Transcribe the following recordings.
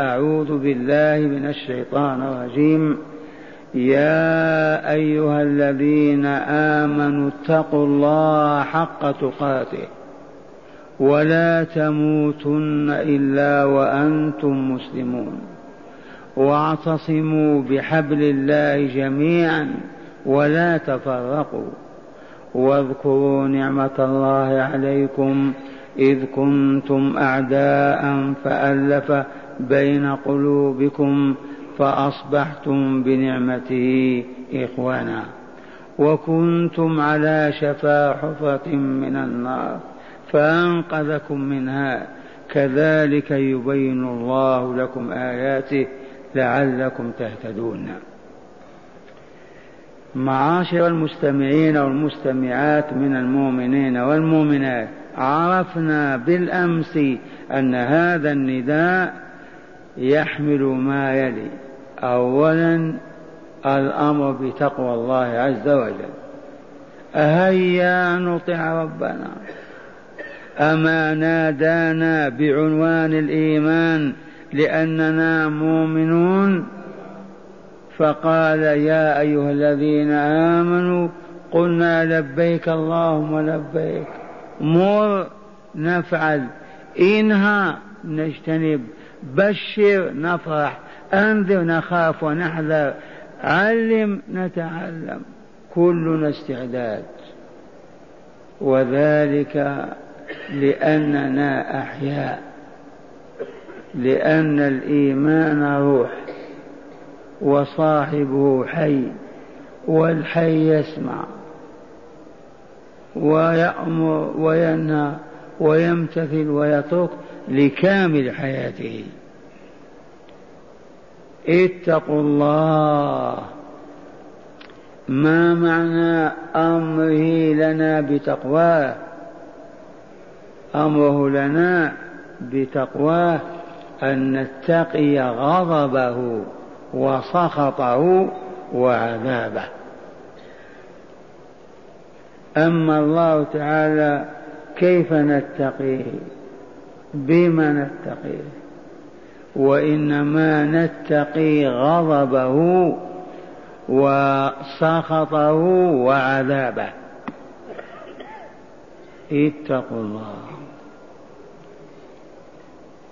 أعوذ بالله من الشيطان الرجيم. يا أيها الذين آمنوا اتقوا الله حق تقاته ولا تموتن إلا وأنتم مسلمون. واعتصموا بحبل الله جميعا ولا تفرقوا. واذكروا نعمة الله عليكم إذ كنتم أعداء فألف بين قلوبكم فأصبحتم بنعمته إخوانا. وكنتم على شفا حفرة من النار فأنقذكم منها. كذلك يبين الله لكم آياته لعلكم تهتدون. معاشر المستمعين والمستمعات من المؤمنين والمؤمنات عرفنا بالأمس أن هذا النداء يحمل ما يلي. اولا الأمر بتقوى الله عز وجل. هيا نطع ربنا. أما نادانا بعنوان الإيمان لأننا مؤمنون فقال يا أيها الذين آمنوا قلنا لبيك اللهم لبيك. مر نفعل. انهى نجتنب. بشر نفرح أنذر نخاف ونحذر. علم نتعلم. كلنا استعداد. وذلك لأننا أحياء. لأن الإيمان روح. وصاحبه حي. والحي يسمع. ويأمر وينهى ويمتثل ويترك لكامل حياته. اتقوا الله. ما معنى أمره لنا بتقواه؟ أمره لنا بتقواه أن نتقي غضبه وسخطه وعذابه. أما الله تعالى كيف نتقيه بما نتقيه وإنما نتقي غضبه وسخطه وعذابه. اتقوا الله.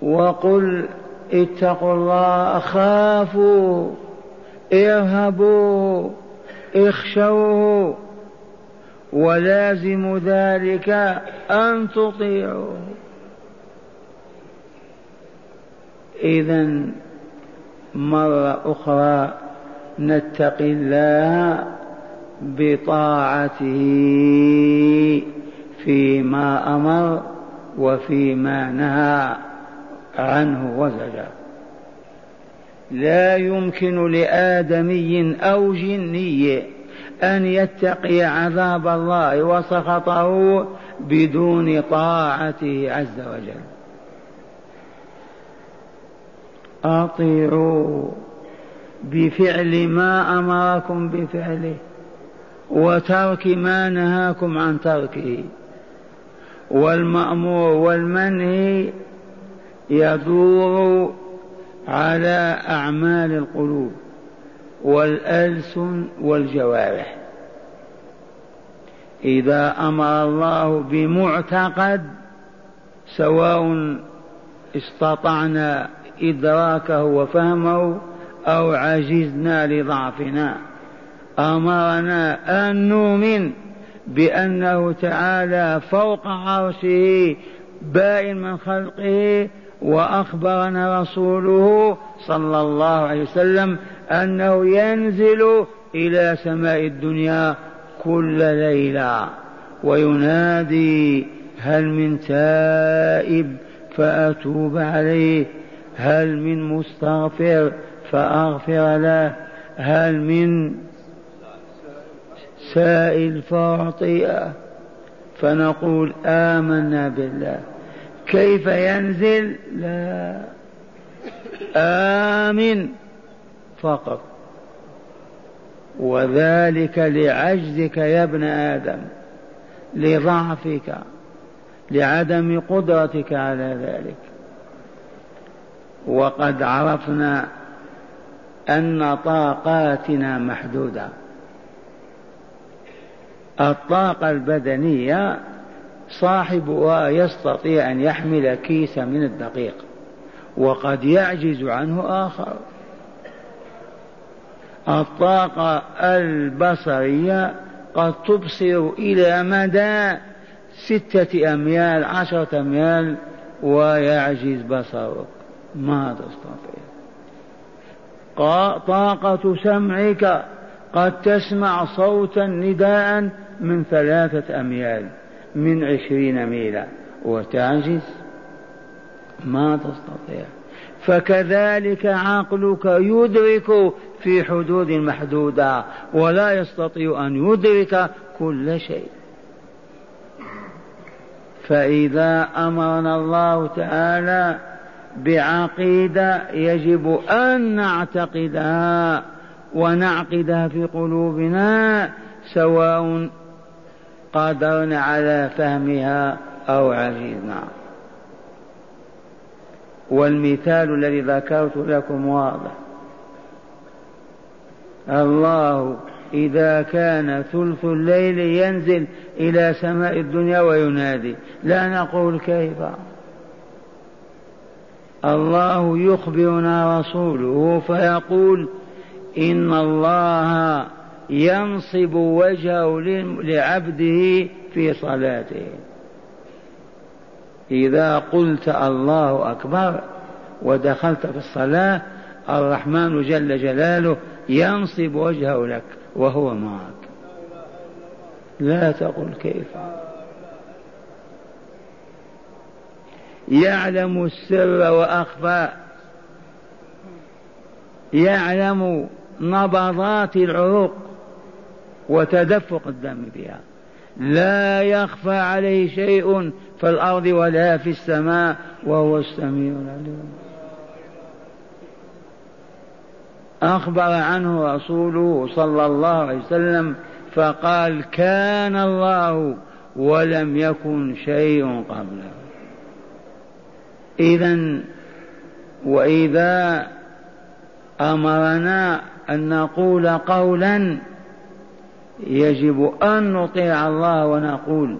وقل اتقوا الله خافوا إرهبوا اخشوه ولازم ذلك أن تطيعوا اذا مرة أخرى نتقي الله بطاعته فيما أمر وفيما نهى عنه وزجر. لا يمكن لآدمي أو جني أن يتقي عذاب الله وسخطه بدون طاعته عز وجل. أطيعوا بفعل ما أمركم بفعله وترك ما نهاكم عن تركه. والمأمور والمنهي يدور على أعمال القلوب والألسن والجوارح. إذا أمر الله بمعتقد سواء استطعنا إدراكه وفهمه أو عجزنا لضعفنا. أمرنا أن نؤمن بأنه تعالى فوق عرشه بائن من خلقه وأخبرنا رسوله صلى الله عليه وسلم أنه ينزل إلى سماء الدنيا كل ليلة وينادي هل من تائب فأتوب عليه. هل من مستغفر فأغفر له؟ هل من سائل فاعطيه فنقول آمنا بالله. كيف ينزل؟ لا. آمن فقط. وذلك لعجزك يا ابن آدم لضعفك لعدم قدرتك على ذلك. وقد عرفنا أن طاقاتنا محدودة. الطاقة البدنية صاحبها يستطيع أن يحمل كيس من الدقيق وقد يعجز عنه آخر. الطاقة البصرية قد تبصر إلى مدى ستة أميال عشرة أميال ويعجز بصرك ما تستطيع طاقة سمعك قد تسمع صوتا نداء من ثلاثة أميال من عشرين ميلا. وتعجز؟ ما تستطيع. فكذلك عقلك يدرك في حدود محدودة ولا يستطيع أن يدرك كل شيء. فإذا أمرنا الله تعالى بعقيدة يجب أن نعتقدها ونعقدها في قلوبنا سواء قدرنا على فهمها أو عجزنا. والمثال الذي ذكرت لكم واضح. الله إذا كان ثلث الليل ينزل إلى سماء الدنيا وينادي لا نقول كيف. الله يخبرنا رسوله فيقول إن الله ينصب وجهه لعبده في صلاته. إذا قلت الله أكبر ودخلت في الصلاة الرحمن جل جلاله ينصب وجهه لك وهو معك. لا تقل كيف. يعلم السر وأخفى. يعلم نبضات العروق وتدفق الدم بها. لا يخفى عليه شيء في الأرض ولا في السماء وهو السميع العليم. أخبر عنه رسوله صلى الله عليه وسلم فقال كان الله ولم يكن شيء قبله. اذا وإذا أمرنا أن نقول قولا يجب أن نطيع الله ونقول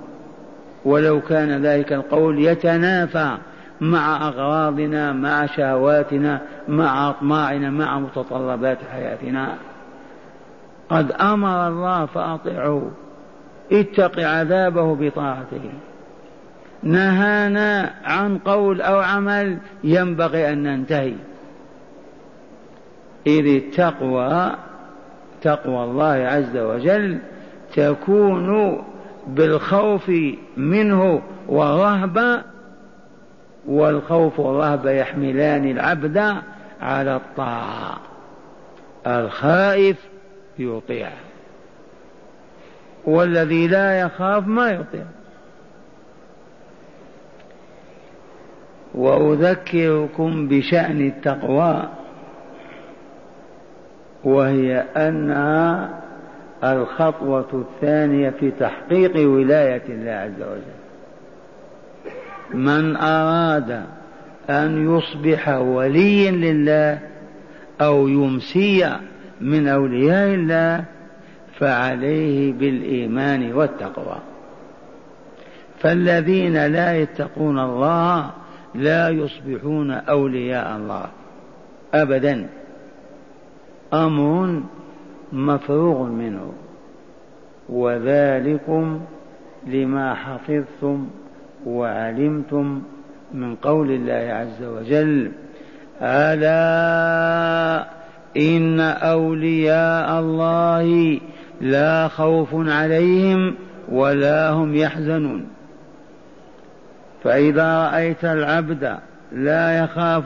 ولو كان ذلك القول يتنافى مع أغراضنا مع شهواتنا مع أطماعنا مع متطلبات حياتنا. قد أمر الله فاطيعه اتق عذابه بطاعته. نهانا عن قول أو عمل ينبغي أن ننتهي. إذ التقوى تقوى الله عز وجل تكون بالخوف منه والرهبه والخوف والرهبه يحملان العبد على الطاعة. الخائف يطيع والذي لا يخاف ما يطيع. وأذكركم بشأن التقوى وهي أنها الخطوة الثانية في تحقيق ولاية الله عز وجل. من أراد أن يصبح وليا لله أو يمسي من أولياء الله فعليه بالإيمان والتقوى. فالذين لا يتقون الله لا يصبحون أولياء الله أبدا. أمر مفروغ منه. وذلكم لما حفظتم وعلمتم من قول الله عز وجل ألا إن أولياء الله لا خوف عليهم ولا هم يحزنون. فإذا رأيت العبد لا يخاف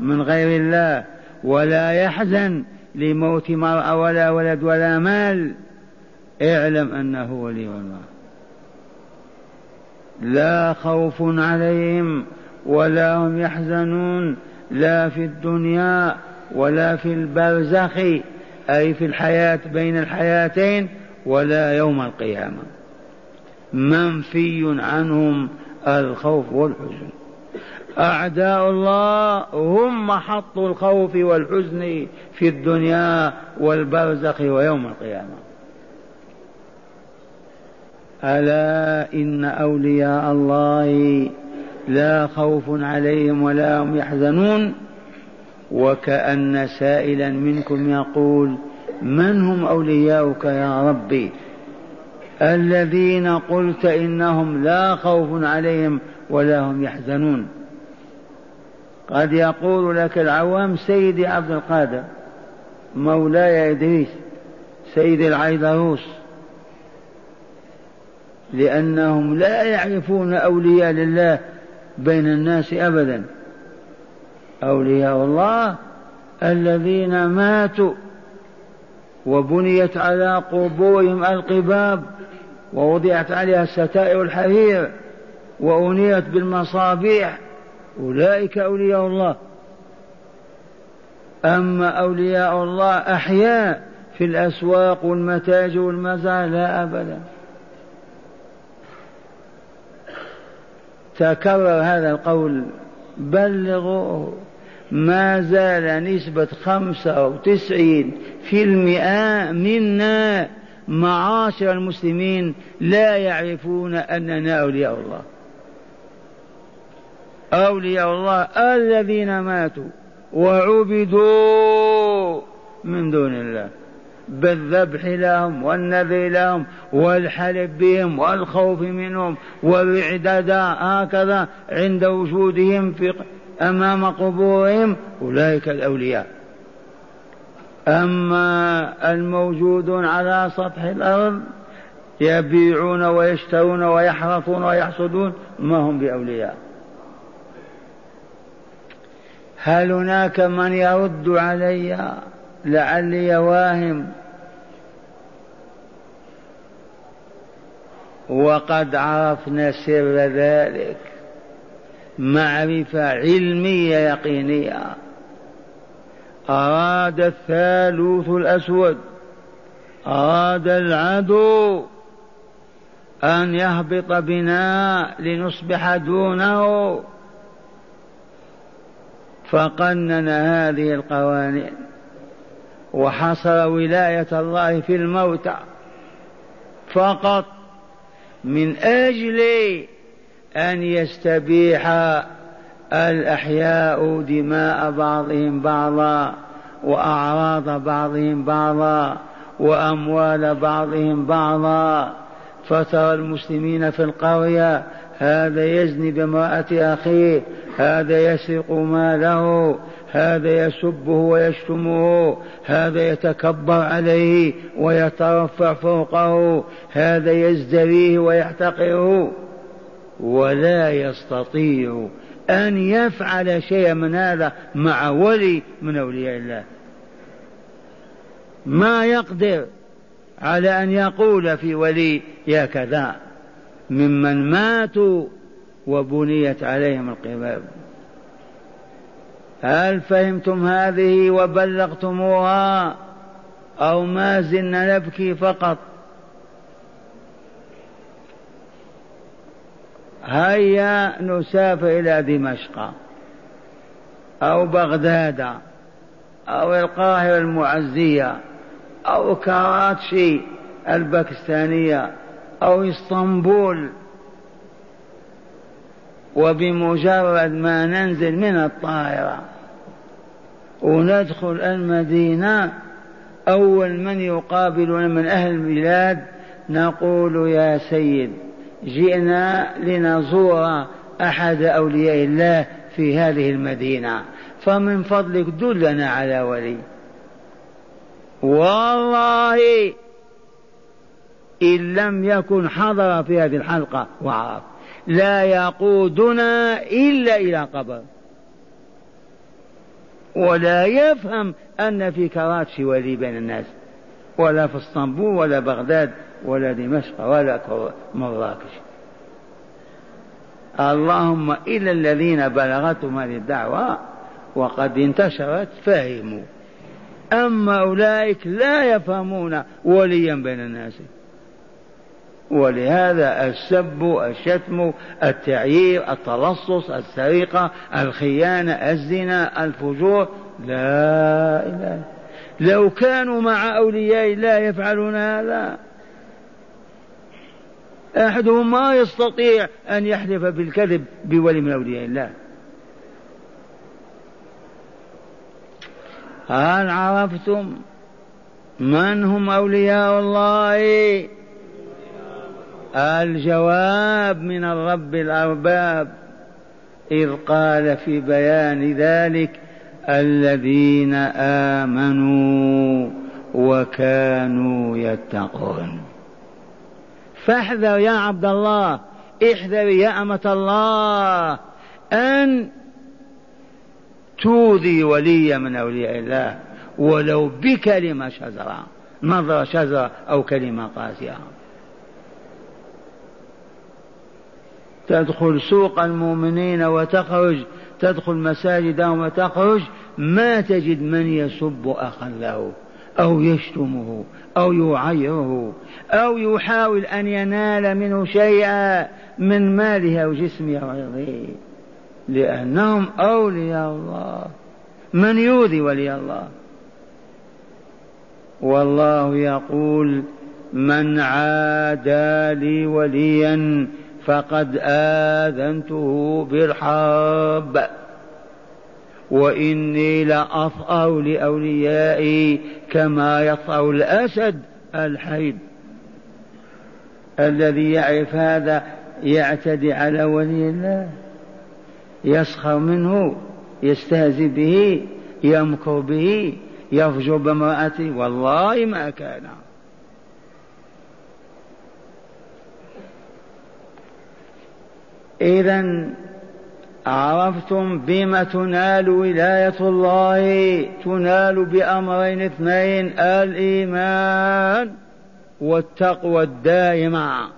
من غير الله ولا يحزن لموت مرأة ولا ولد ولا مال اعلم أنه ولي الله. لا خوف عليهم ولا هم يحزنون لا في الدنيا ولا في البرزخ أي في الحياة بين الحياتين ولا يوم القيامة. منفي عنهم الخوف والحزن. أعداء الله هم محط الخوف والحزن في الدنيا والبرزخ ويوم القيامة. ألا إن أولياء الله لا خوف عليهم ولا هم يحزنون؟ وكأن سائلا منكم يقول من هم أولياؤك يا ربي؟ الذين قلت إنهم لا خوف عليهم ولا هم يحزنون. قد يقول لك العوام سيدي عبد القادر مولاي إدريس سيدي العيدروس لأنهم لا يعرفون أولياء لله بين الناس أبدا. أولياء الله الذين ماتوا وبنيت على قبورهم القباب ووضعت عليها الستائر الحرير وأنيرت بالمصابيح. أولئك أولياء الله. أما أولياء الله أحياء في الأسواق والمتاجر والمزارع لا أبدا تكرر هذا القول. بلغوه. ما زال نسبة خمسة أو تسعين في المئة منا معاشر المسلمين لا يعرفون أننا أولياء الله. أولياء الله الذين ماتوا وعبدوا من دون الله. بالذبح لهم والنذر لهم والحلف بهم والخوف منهم والإعداد هكذا عند وجودهم في أمام قبورهم أولئك الأولياء. أما الموجودون على سطح الأرض يبيعون ويشترون ويحرثون ويحصدون ما هم بأولياء. هل هناك من يرد علي لعلي واهم؟ وقد عرفنا سر ذلك. معرفة علمية يقينية. أراد الثالوث الأسود أراد العدو أن يهبط بنا لنصبح دونه. فقنن هذه القوانين وحصر ولاية الله في الموتى فقط من أجل أن يستبيح الأحياء دماء بعضهم بعضا وأعراض بعضهم بعضا وأموال بعضهم بعضا. فترى المسلمين في القرية هذا يزني بامرأة أخيه هذا يسرق ماله هذا يسبه ويشتمه هذا يتكبر عليه ويترفع فوقه هذا يزدريه ويحتقره ولا يستطيع أن يفعل شيئا من هذا مع ولي من أولياء الله. ما يقدر على أن يقول في ولي يا كذا ممن ماتوا وبنيت عليهم القباب هل فهمتم هذه وبلغتموها أو ما زلنا نبكي فقط؟ هيا نسافر إلى دمشق أو بغداد أو القاهرة المعزية أو كراتشي الباكستانية أو إسطنبول. وبمجرد ما ننزل من الطائرة وندخل المدينة أول من يقابلنا من أهل البلاد نقول يا سيد جئنا لنزور أحد أولياء الله في هذه المدينة فمن فضلك دلنا على ولي. والله إن لم يكن حضر في هذه الحلقة وعرف لا يقودنا إلا إلى قبر. ولا يفهم أن في كراتشي ولي بين الناس ولا في اسطنبول ولا بغداد. ولا دمشق ولا مراكش. اللهم إلا الذين بلغتهم هذه الدعوة وقد انتشرت فهموا. أما أولئك لا يفهمون وليا بين الناس. ولهذا السب الشتم التعيير التلصص السرقة الخيانة الزنا الفجور. لا إله لو كانوا مع أولياء الله يفعلون هذا. أحدهم ما يستطيع أن يحلف بالكذب بولي من أولياء الله. هل عرفتم من هم أولياء الله؟ الجواب من الرب الأرباب. إذ قال في بيان ذلك الذين آمنوا وكانوا يتقون. فاحذر يا عبد الله احذر يا أمة الله أن تؤذي ولي من أولياء الله ولو بكلمة شزرة نظرة شزرة أو كلمة قاسية. تدخل سوق المؤمنين وتخرج تدخل مساجدهم وتخرج ما تجد من يسب أخا له أو يشتمه. أو يعيره أو يحاول أن ينال منه شيئا من ماله أو جسمه أو عرضه. لأنهم أولياء الله. من يؤذي ولي الله؟ والله يقول من عادى لي وليا فقد آذنته بالحرب وإني لأطأ لأوليائي كما يطأ الأسد الحيد. الذي يعرف هذا يعتدي على ولي الله يسخر منه يستهزئ به يمكر به يفجر بامرأته. والله ما كان. إذا عرفتم بما تنال ولاية الله تنال بأمرين اثنين الإيمان والتقوى الدائمة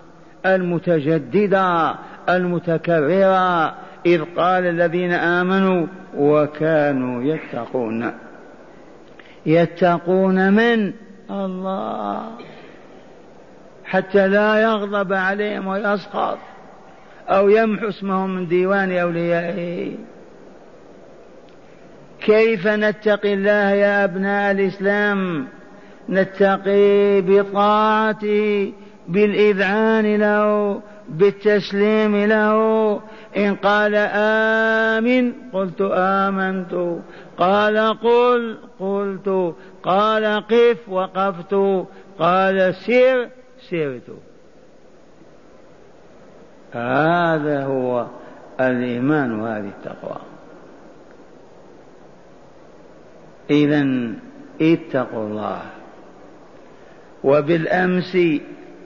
المتجددة المتكررة إذ قال الذين آمنوا وكانوا يتقون. يتقون من؟ الله. حتى لا يغضب عليهم ويسخط أو يمحو اسمهم من ديوان أوليائه. كيف نتقي الله يا أبناء الإسلام؟ نتقي بطاعته بالإذعان له بالتسليم له. إن قال آمن قلت آمنت. قال قل قلت. قال قف وقفت. قال سر سرت. هذا هو الإيمان وهذه التقوى. إذا اتقوا الله. وبالأمس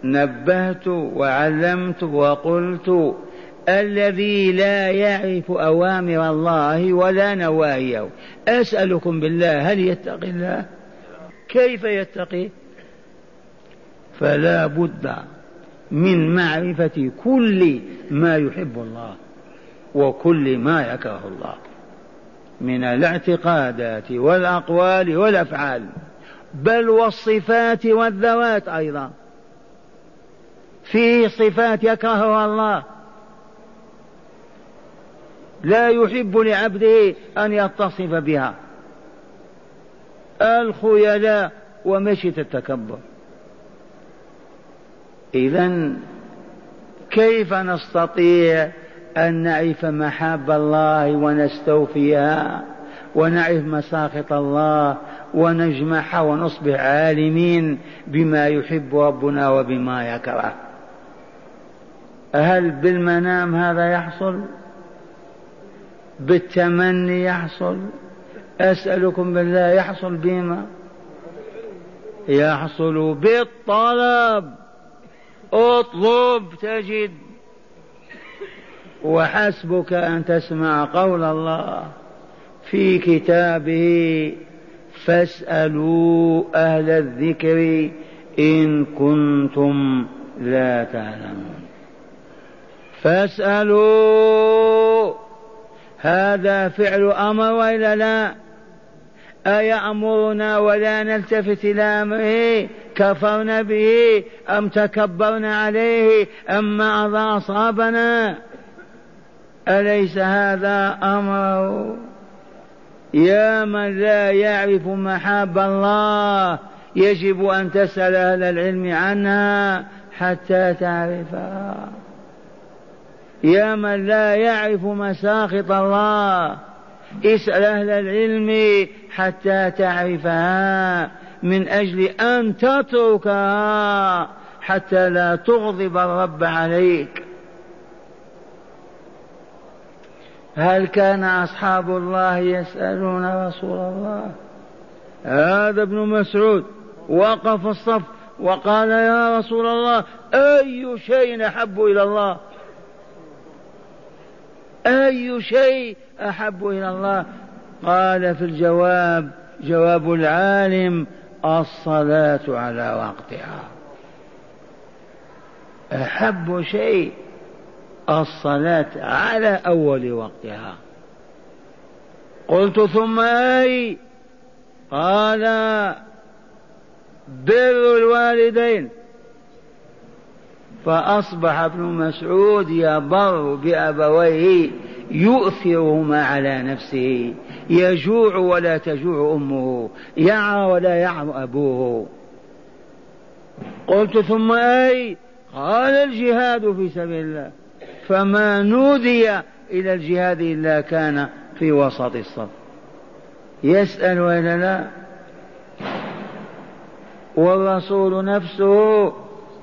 نبهت وعلمت وقلت الذي لا يعرف أوامر الله ولا نواهيه. أسألكم بالله هل يتقي الله؟ كيف يتقي؟ فلا بد من معرفة كل ما يحب الله وكل ما يكره الله من الاعتقادات والأقوال والأفعال بل والصفات والذوات أيضا. في صفات يكرهها الله. لا يحب لعبده أن يتصف بها. الخيلاء ومشية التكبر. إذا كيف نستطيع أن نعرف محاب الله ونستوفيها ونعرف مساخط الله ونجمعها ونصبح عالمين بما يحب ربنا وبما يكره؟ هل بالمنام هذا يحصل؟ بالتمني يحصل؟ أسألكم بالله يحصل بما؟ يحصل بالطلب. اطلب تجد. وحسبك أن تسمع قول الله في كتابه فاسألوا أهل الذكر إن كنتم لا تعلمون. فاسألوا. هذا فعل أمر وإلا لا؟ أيأمرنا ولا نلتفت إلى أمره؟ كفرنا به أم تكبرنا عليه أم ماذا أصابنا؟ أليس هذا أمره يا من لا يعرف محاب الله يجب أن تسأل أهل العلم عنها حتى تعرفها. يا من لا يعرف مساخط الله اسأل أهل العلم حتى تعرفها من أجل أن تتركها حتى لا تغضب الرب عليك. هل كان أصحاب الله يسألون رسول الله؟ هذا ابن مسعود وقف الصف وقال يا رسول الله أي شيء أحب إلى الله؟ أي شيء أحب إلى الله؟ قال في الجواب جواب العالم الصلاة على وقتها. أحب شيء الصلاة على أول وقتها. قلت ثم أي؟ قال بر الوالدين. فأصبح ابن مسعود يبر بأبويه يؤثرهما على نفسه. يجوع ولا تجوع أمه يعرى ولا يعرى أبوه. قلت ثم أي؟ قال الجهاد في سبيل الله. فما نودي إلى الجهاد إلا كان في وسط الصف. يسأل وإلا لا؟ والرسول نفسه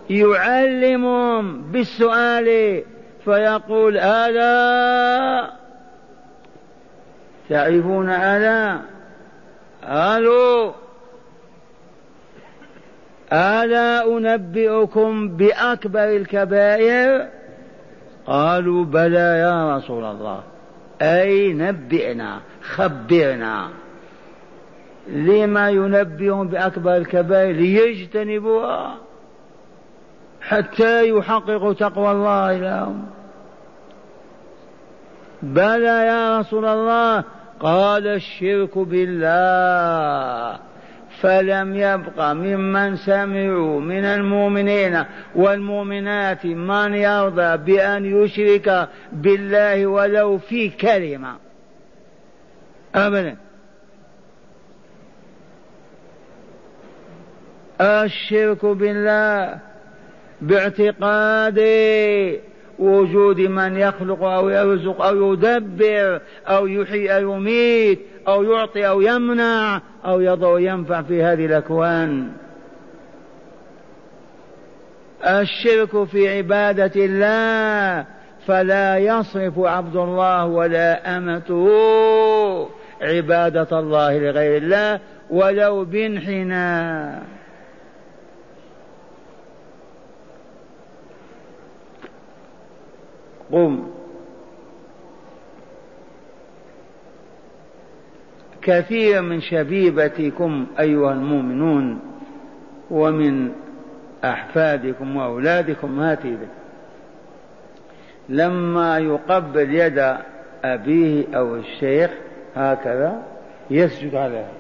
يعلمهم بالسؤال فيقول ألا. تعرفون ألا؟ قالوا ألا أنبئكم بأكبر الكبائر؟ قالوا بلى يا رسول الله. أي نبئنا خبرنا. لما ينبئهم بأكبر الكبائر؟ ليجتنبوها. حتى يحققوا تقوى الله لهم. بلى يا رسول الله قال الشرك بالله. فلم يبق ممن سمعوا من المؤمنين والمؤمنات من يرضى بأن يشرك بالله ولو في كلمة. أبدا. الشرك بالله. باعتقاد وجود من يخلق أو يرزق أو يدبر أو يحيي أو يميت أو يعطي أو يمنع أو يضع ينفع في هذه الأكوان. الشرك في عبادة الله فلا يصرف عبد الله ولا أمته عبادة الله لغير الله ولو بانحناء قم. كثير من شبيبتكم أيها المؤمنون ومن أحفادكم وأولادكم هاتي لما يقبل يد أبيه أو الشيخ هكذا يسجد عليها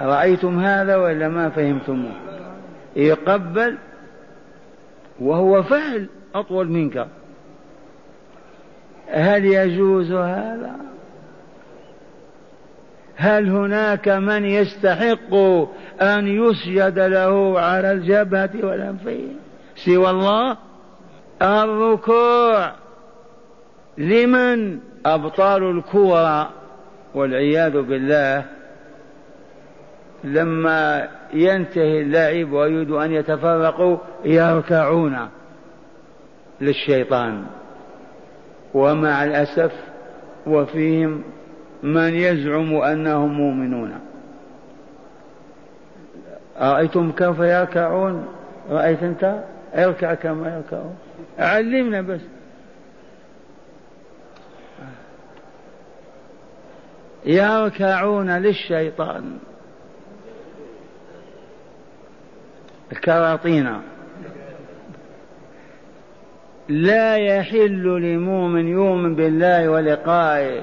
رأيتم هذا ولا ما فهمتموه؟ يقبل وهو فعل أطول منك. هل يجوز هذا؟ هل هناك من يستحق أن يسجد له على الجبهة والأنفين سوى الله؟ الركوع. لمن؟ أبطال الكورة والعياذ بالله لما ينتهي اللعب ويريد أن يتفرقوا يركعون للشيطان. ومع الأسف وفيهم من يزعم أنهم مؤمنون. أرأيتم كيف يركعون؟ رأيت أنت؟ اركع كما يركعون. علمنا بس. يركعون للشيطان. الكراطين لا يحل لمؤمن يؤمن بالله ولقائه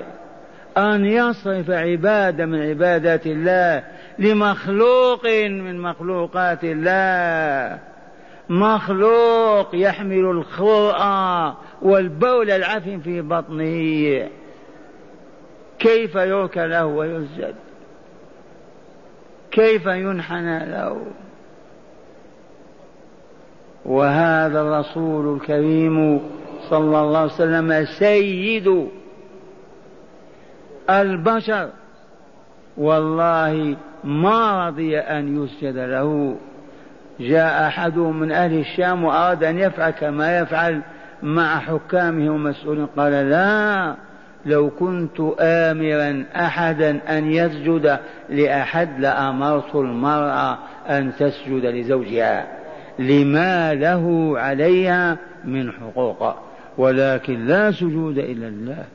أن يصرف عبادة من عبادات الله لمخلوق من مخلوقات الله. مخلوق يحمل الخرأ والبول العفن في بطنه. كيف يركى له ويسجد؟ كيف ينحنى له؟ وهذا الرسول الكريم صلى الله عليه وسلم سيد البشر. والله ما رضي أن يسجد له. جاء أحد من أهل الشام وأراد أن يفعل كما يفعل مع حكامه ومسؤولين قال لا لو كنت آمرا أحدا أن يسجد لأحد لأمرت المرأة أن تسجد لزوجها. لما له عليها من حقوق ولكن لا سجود إلا الله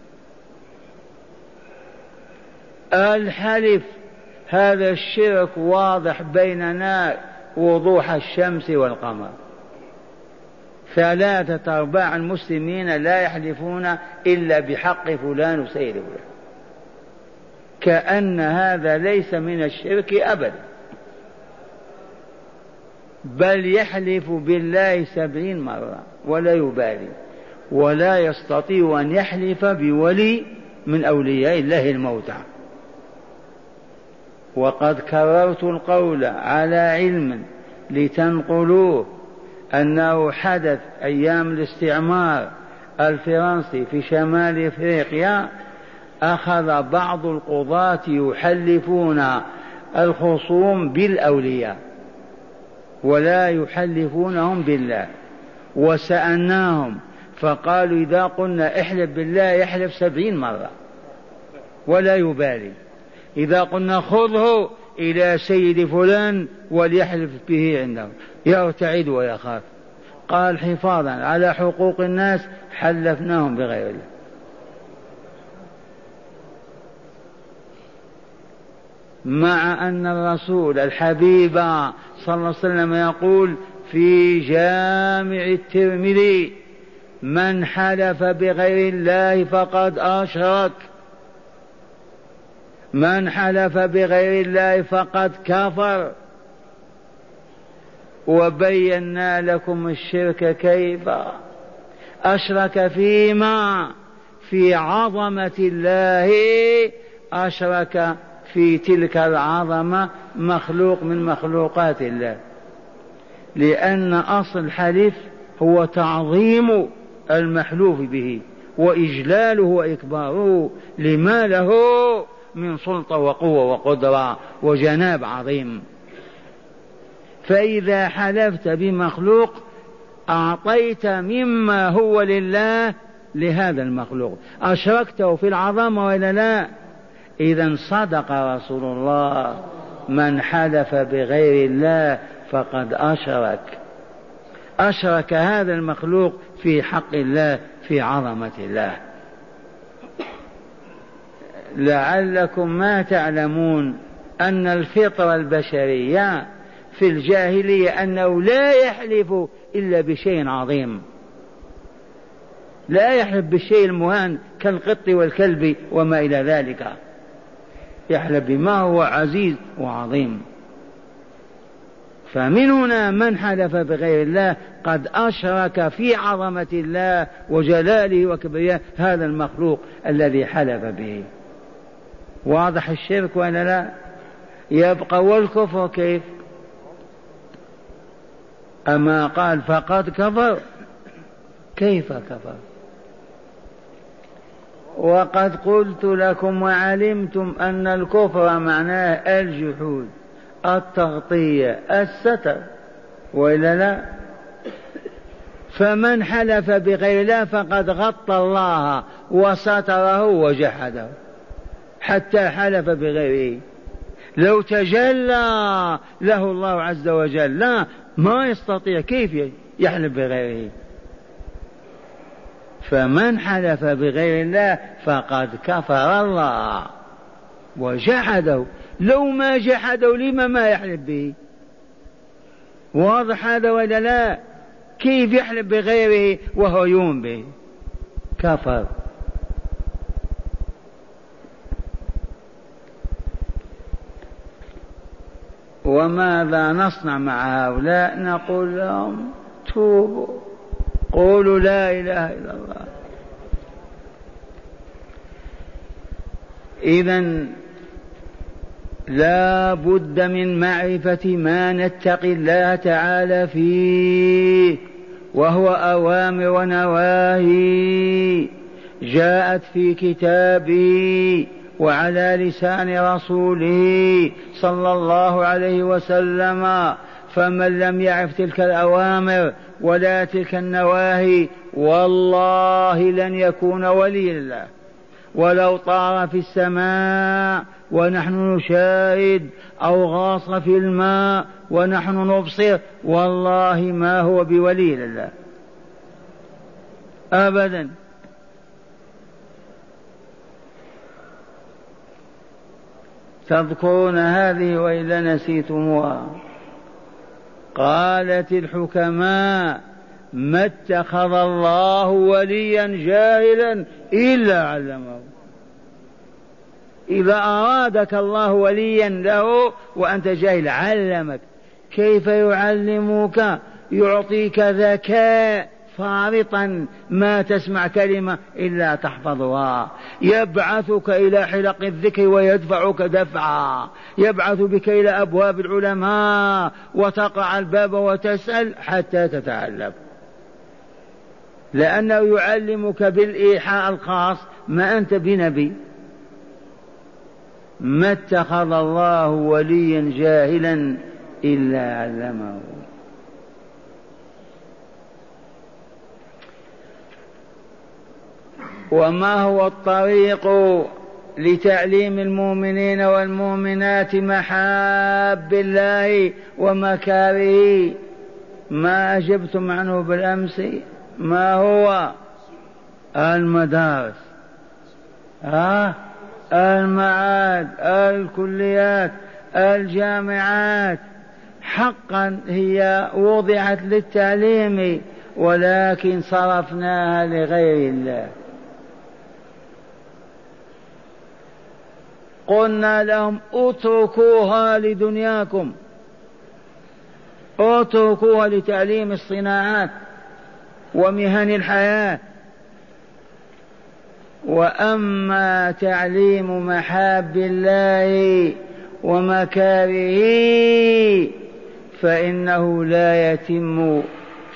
الحلف هذا الشرك واضح بيننا وضوح الشمس والقمر. ثلاثة أرباع المسلمين لا يحلفون إلا بحق فلان وسيد فلان. كأن هذا ليس من الشرك أبدا. بل يحلف بالله سبعين مرة ولا يبالي ولا يستطيع أن يحلف بولي من أولياء الله الموتى. وقد كررت القول على علم لتنقلوه أنه حدث أيام الاستعمار الفرنسي في شمال إفريقيا أخذ بعض القضاة يحلفون الخصوم بالأولياء. ولا يحلفونهم بالله. وسألناهم فقالوا إذا قلنا احلف بالله يحلف سبعين مرة. ولا يبالي. إذا قلنا خذه إلى سيد فلان وليحلف به عنده. يرتعد ويخاف. قال حفاظا على حقوق الناس حلفناهم بغير الله. مع أن الرسول الحبيب صلى الله عليه وسلم يقول في جامع الترمذي من حلف بغير الله فقد أشرك. من حلف بغير الله فقد كفر. وبينا لكم الشرك كيف؟ أشرك فيما؟ في عظمة الله أشرك في تلك العظمة مخلوق من مخلوقات الله. لأن أصل الحلف هو تعظيم المحلوف به وإجلاله وإكباره لما له من سلطة وقوة وقدرة وجناب عظيم. فإذا حلفت بمخلوق أعطيت مما هو لله لهذا المخلوق. أشركته في العظمة وإلا لا؟ إذا صدق رسول الله من حلف بغير الله فقد أشرك. أشرك هذا المخلوق في حق الله في عظمة الله. لعلكم ما تعلمون أن الفطرة البشرية في الجاهلية أنه لا يحلف إلا بشيء عظيم. لا يحلف بالشيء المهان كالقط والكلب وما إلى ذلك. يحلف بما هو عزيز وعظيم. فمن هنا من حلف بغير الله قد أشرك في عظمة الله وجلاله وكبرياء هذا المخلوق الذي حلف به. واضح الشرك ولا لا؟ يبقى والكفر كيف؟ أما قال فقد كفر كيف كفر؟ وقد قلت لكم وعلمتم أن الكفر معناه الجحود التغطية الستر وإلا لا؟ فمن حلف بغير الله فقد غطى الله وستره وجحده حتى حلف بغيره. لو تجلى له الله عز وجل لا ما يستطيع كيف يحلف بغيره؟ فمن حلف بغير الله فقد كفر الله. وجحده لو ما جحده لما ما يحلف به؟ واضح هذا ولا لا؟ كيف يحلف بغيره وهو يوم به؟ كفر. وماذا نصنع مع هؤلاء؟ نقول لهم توبوا. قولوا لا إله إلا الله. اذا لا بد من معرفة ما نتقي الله تعالى فيه وهو أوامر ونواهي. جاءت في كتابه وعلى لسان رسوله صلى الله عليه وسلم فمن لم يعرف تلك الأوامر ولا تلك النواهي والله لن يكون ولي الله ولو طار في السماء ونحن نشاهد أو غاص في الماء ونحن نبصر والله ما هو بولي لله. أبدا. تذكرون هذه وإلا نسيتموها. قالت الحكماء ما اتخذ الله وليا جاهلا إلا علمه. إذا أرادك الله وليا له وأنت جاهل علمك. كيف يعلمك؟ يعطيك ذكاء. فارطا ما تسمع كلمة إلا تحفظها. يبعثك إلى حلق الذكر ويدفعك دفعا. يبعث بك إلى أبواب العلماء وتقع الباب وتسأل حتى تتعلم. لأنه يعلمك بالإيحاء الخاص ما أنت بنبي. ما اتخذ الله وليا جاهلا إلا علمه. وما هو الطريق لتعليم المؤمنين والمؤمنات محاب الله ومكاره؟ ما أجبتم عنه بالأمس؟ ما هو؟ المدارس. ها؟ المعاد الكليات الجامعات. حقا هي وضعت للتعليم ولكن صرفناها لغير الله. قلنا لهم اتركوها لدنياكم. اتركوها لتعليم الصناعات ومهن الحياة. وأما تعليم محاب الله ومكاره فإنه لا يتم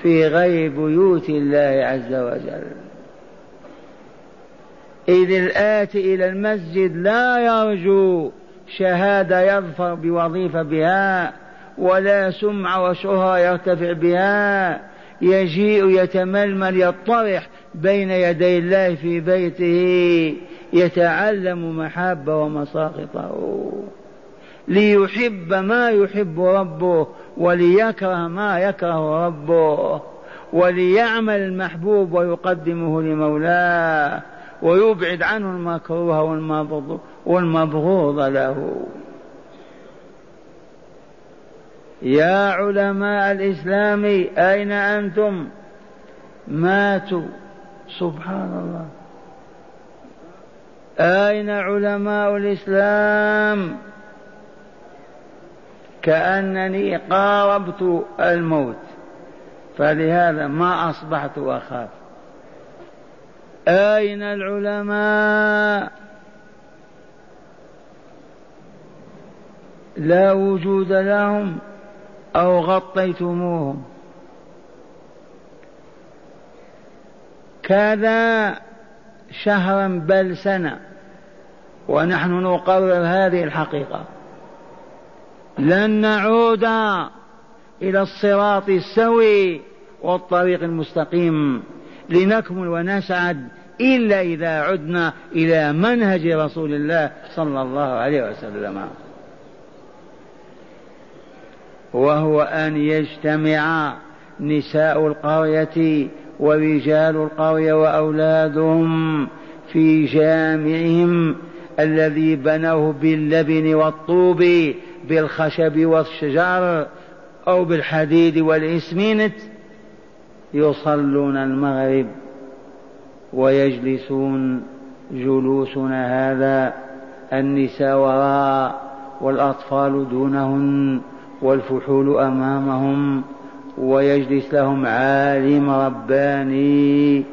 في غير بيوت الله عز وجل. إذ الآتي إلى المسجد لا يرجو شهادة يظفر بوظيفة بها ولا سمعة وشهرة يرتفع بها. يجيء يتململ يطرح بين يدي الله في بيته يتعلم محبة ومساقطه. ليحب ما يحب ربه وليكره ما يكره ربه وليعمل المحبوب ويقدمه لمولاه. ويبعد عنه المكروه والمبغوض له. يا علماء الإسلام أين أنتم؟ ماتوا. سبحان الله. أين علماء الإسلام؟ كأنني قاربت الموت. فلهذا ما أصبحت أخاف. أين العلماء؟ لا وجود لهم أو غطيتموهم. كذا شهرا بل سنة ونحن نقرر هذه الحقيقة. لن نعود إلى الصراط السوي والطريق المستقيم. لنكمل ونسعد إلا إذا عدنا إلى منهج رسول الله صلى الله عليه وسلم. وهو أن يجتمع نساء القرية ورجال القرية وأولادهم في جامعهم الذي بنوه باللبن والطوب بالخشب والشجر أو بالحديد والإسمنت يصلون المغرب. ويجلسون جلوسنا هذا النساء وراء والأطفال دونهن والفحول أمامهم ويجلس لهم عالم رباني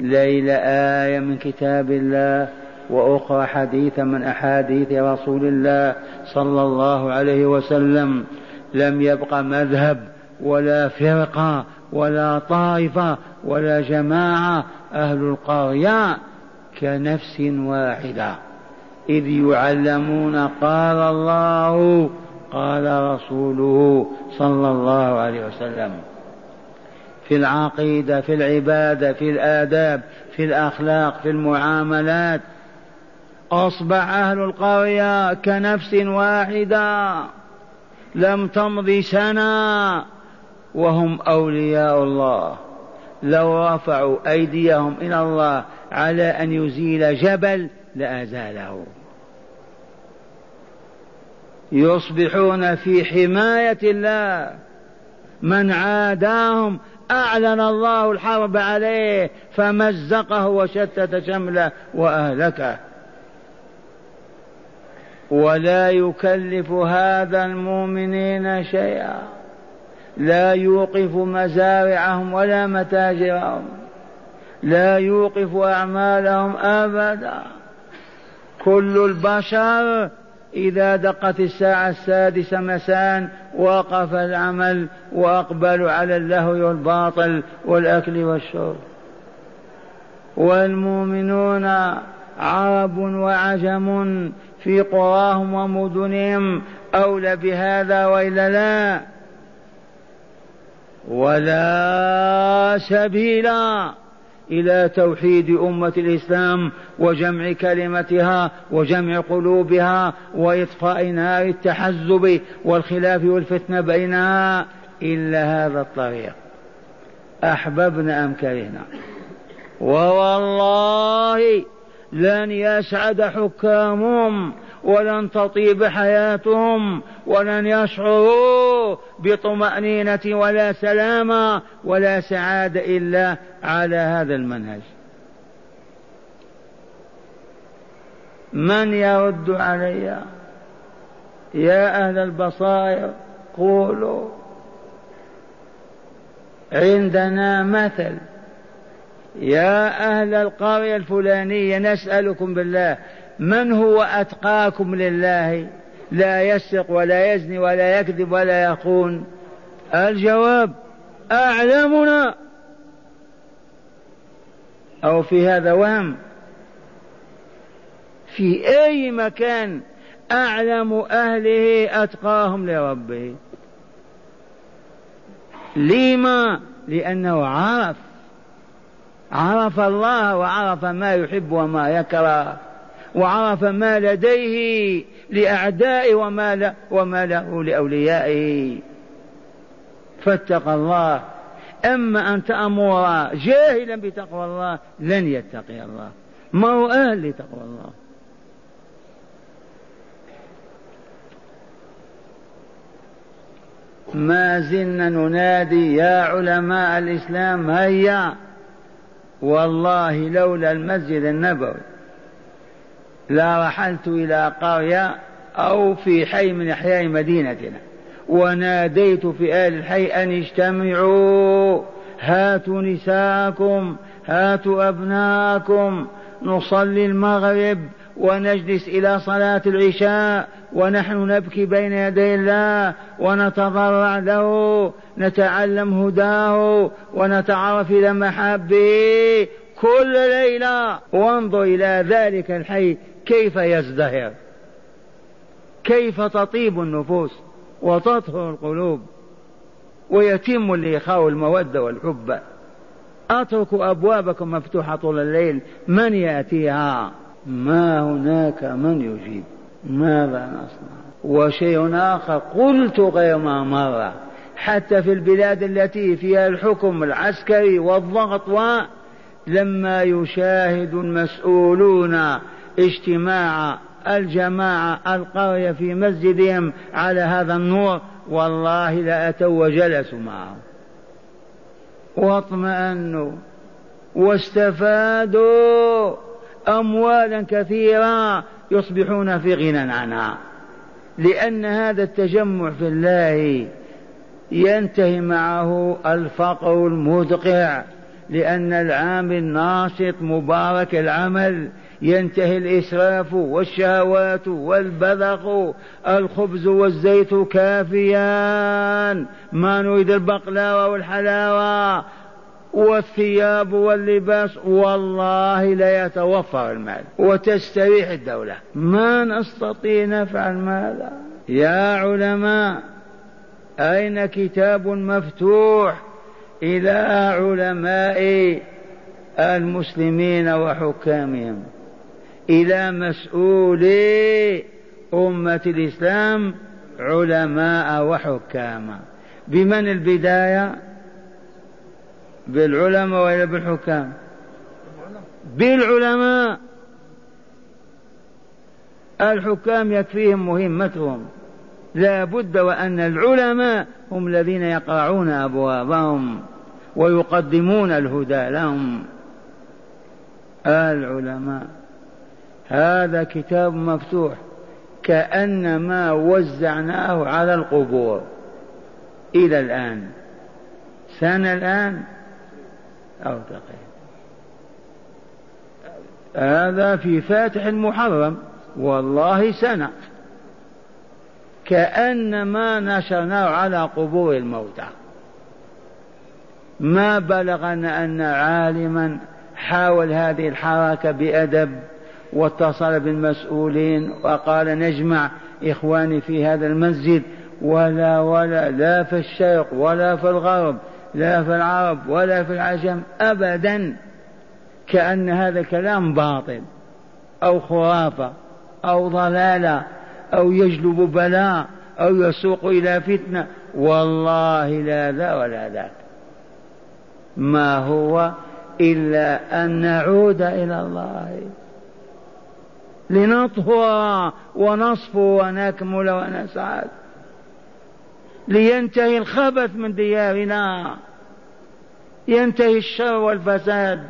ليلة آية من كتاب الله وأخرى حديثا من أحاديث رسول الله صلى الله عليه وسلم لم يبق مذهب ولا فرقة ولا طائفة ولا جماعة أهل القرية كنفس واحدة. إذ يعلمون قال الله قال رسوله صلى الله عليه وسلم. في العقيدة في العبادة في الآداب في الأخلاق في المعاملات أصبح أهل القرية كنفس واحدة. لم تمض سنة وهم أولياء الله. لو رفعوا أيديهم إلى الله على أن يزيل جبل لأزاله. يصبحون في حماية الله. من عاداهم أعلن الله الحرب عليه فمزقه وشتت شمله وأهلكه. ولا يكلف هذا المؤمنين شيئا. لا يوقف مزارعهم ولا متاجرهم. لا يوقف أعمالهم أبدا. كل البشر إذا دقت الساعة السادسة مساء وقف العمل وأقبلوا على اللهو والباطل والأكل والشرب. والمؤمنون عرب وعجم في قراهم ومدنهم. أولى بهذا وإلا لا؟ ولا سبيل إلى توحيد أمة الإسلام وجمع كلمتها وجمع قلوبها وإطفاء نار التحزب والخلاف والفتنة بينها إلا هذا الطريق. أحببنا أم كرهنا؟ ووالله لن يسعد حكامهم ولن تطيب حياتهم ولن يشعروا بطمأنينة ولا سلامة ولا سعادة إلا على هذا المنهج. من يرد علي؟ يا أهل البصائر قولوا. عندنا مثل يا أهل القرية الفلانية نسألكم بالله من هو أتقاكم لله؟ لا يسرق ولا يزني ولا يكذب ولا يخون. الجواب أعلمنا. أو في هذا وهم في أي مكان أعلم أهله أتقاهم لربه؟ لما؟ لأنه عرف. عرف الله وعرف ما يحب وما يكره. وعرف ما لديه لأعدائه وما. وما له لأوليائه. فاتقى الله. أما أن تأمر جاهلا بتقوى الله لن يتقي الله. ما هو أهل لتقوى الله. ما زلنا ننادي يا علماء الإسلام هيا. والله لولا المسجد النبوي. لرحلت إلى قرية أو في حي من أحياء مدينتنا وناديت في آل الحي أن اجتمعوا. هاتوا نساءكم هاتوا أبناءكم. نصلي المغرب ونجلس إلى صلاة العشاء ونحن نبكي بين يدي الله ونتضرع له نتعلم هداه ونتعرف إلى محبه كل ليلة. وانظر إلى ذلك الحي كيف يزدهر؟ كيف تطيب النفوس وتطهر القلوب ويتم الإخاء والمودة والحب؟ اتركوا أبوابكم مفتوحة طول الليل من يأتيها؟ ما هناك من يجيب ماذا نصنع؟ وشيء آخر قلت غير ما مر. حتى في البلاد التي فيها الحكم العسكري والضغط لما يشاهد المسؤولون اجتماع الجماعة القرية في مسجدهم على هذا النور والله لأتوا وجلسوا معه واطمأنوا واستفادوا أموالا كثيرة يصبحون في غنى عنها. لأن هذا التجمع في الله ينتهي معه الفقر المدقع لأن العامل ناشط مبارك العمل ينتهي الإسراف والشهوات والبذخ الخبز والزيت كافيان. ما نريد البقلاوة والحلاوة. والثياب واللباس والله لا يتوفر المال وتستريح الدولة. ما نستطيع نفعل ماذا؟ يا علماء أين كتاب مفتوح؟ إلى علماء المسلمين وحكامهم. إلى مسؤولي أمة الإسلام علماء وحكاما بمن البداية؟ بالعلماء ولا بالحكام؟ بالعلماء. الحكام يكفيهم مهمتهم. لا بد وأن العلماء هم الذين يقرعون أبوابهم ويقدمون الهدى لهم. العلماء. هذا كتاب مفتوح كأنما وزعناه على القبور. إلى الآن. سنة الآن؟ أو تقريبا هذا في فاتح المحرم. والله سنة. كأنما نشرناه على قبور الموتى. ما بلغنا أن عالما حاول هذه الحركة بأدب. واتصل بالمسؤولين وقال نجمع إخواني في هذا المسجد ولا ولا لا في الشرق ولا في الغرب لا في العرب ولا في العجم أبدا. كأن هذا الكلام باطل أو خرافة أو ضلالة أو يجلب بلاء أو يسوق إلى فتنة. والله لا ذا ولا ذاك. ما هو إلا أن نعود إلى الله. لنطهر ونصفو ونكمل ونسعد. لينتهي الخبث من ديارنا. ينتهي الشر والفساد.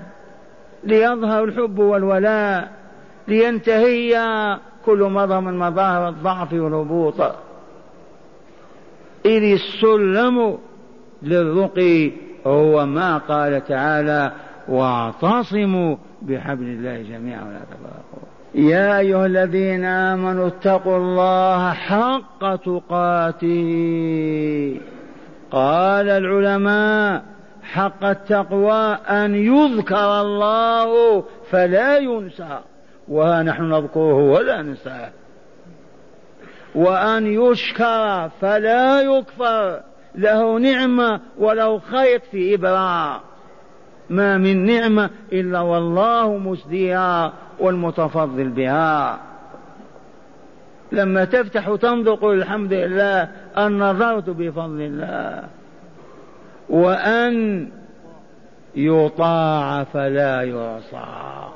ليظهر الحب والولاء. لينتهي كل مظهر من مظاهر الضعف والهبوط. إذ السلم للرقي هو ما قال تعالى واعتصموا بحبل الله جميعا ولا تفرقوا يا أيها الذين آمنوا اتقوا الله حق تقاته. قال العلماء حق التقوى أن يذكر الله فلا ينسى وها نحن نذكره ولا ننساه وأن يشكر فلا يكفر له نعمة ولو خيط في إبرة. ما من نعمة إلا والله مسديها. والمتفضل بها. لما تفتح وتنظر قل الحمد لله أن نظرت بفضل الله. وأن يطاع فلا يعصى.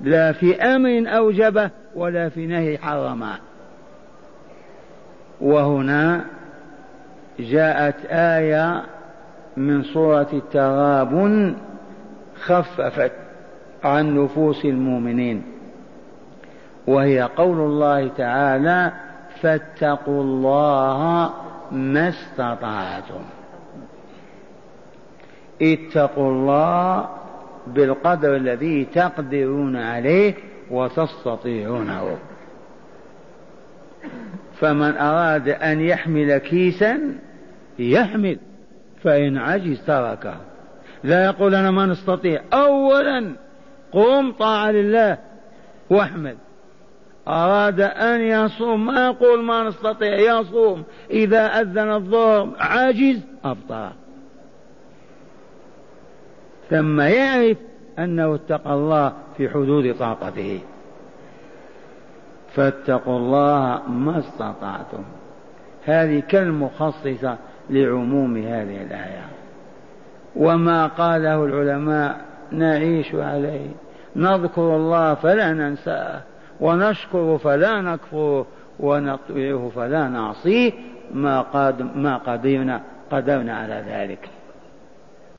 لا في أمر أوجبه ولا في نهي حرمه. وهنا جاءت آية من سورة التغابن خففت. عن نفوس المؤمنين. وهي قول الله تعالى فاتقوا الله ما استطعتم. اتقوا الله بالقدر الذي تقدرون عليه وتستطيعونه. فمن أراد أن يحمل كيسا يحمل فإن عجز تركه. لا يقول أنا ما نستطيع. أولا قم طاعة لله واحمل أراد أن يصوم ما يقول ما نستطيع يصوم. إذا أذن الظهر عاجز أفطر. ثم يعرف أنه اتقى الله في حدود طاقته. فاتقوا الله ما استطعتم. هذه كالمخصصة لعموم هذه الآية. وما قاله العلماء نعيش عليه. نذكر الله فلا ننساه ونشكر فلا نكفر ونطيعه فلا نعصيه ما قد ما قدرنا قدرنا على ذلك.